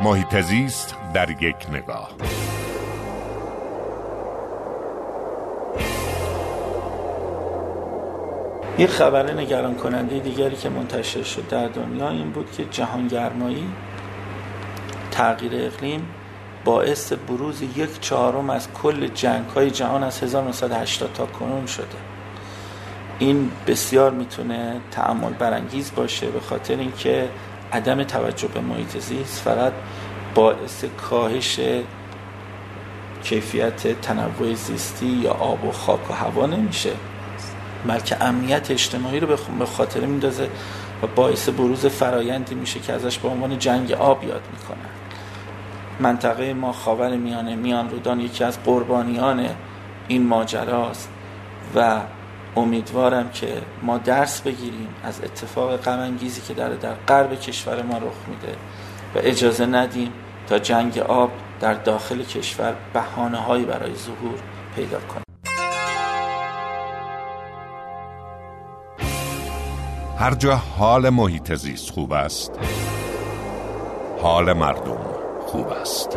محیط زیست در یک نگاه. یک خبر نگران کننده دیگری که منتشر شد در دنیا این بود که جهانگرمایی تغییر اقلیم باعث بروز یک چهارم از کل جنگ های جهان از 1980 تا کنون شده. این بسیار می‌تونه تعمل برانگیز باشه به خاطر اینکه عدم توجه به محیط زیست فقط باعث کاهش کیفیت تنوع زیستی یا آب و خاک و هوا نمیشه. بلکه امنیت اجتماعی رو به خاطر میندازه و باعث بروز فرایندی میشه که ازش به عنوان جنگ آب یاد می‌کنن منطقه ما خاور میانه میان رودان یکی از قربانیان این ماجراست و امیدوارم که ما درس بگیریم از اتفاق غمانگیزی که داره در غرب کشور ما رخ میده و اجازه ندیم تا جنگ آب در داخل کشور بهانه هایی برای ظهور پیدا کنه هر جا حال محیط زیست خوب است حال مردم خوب است.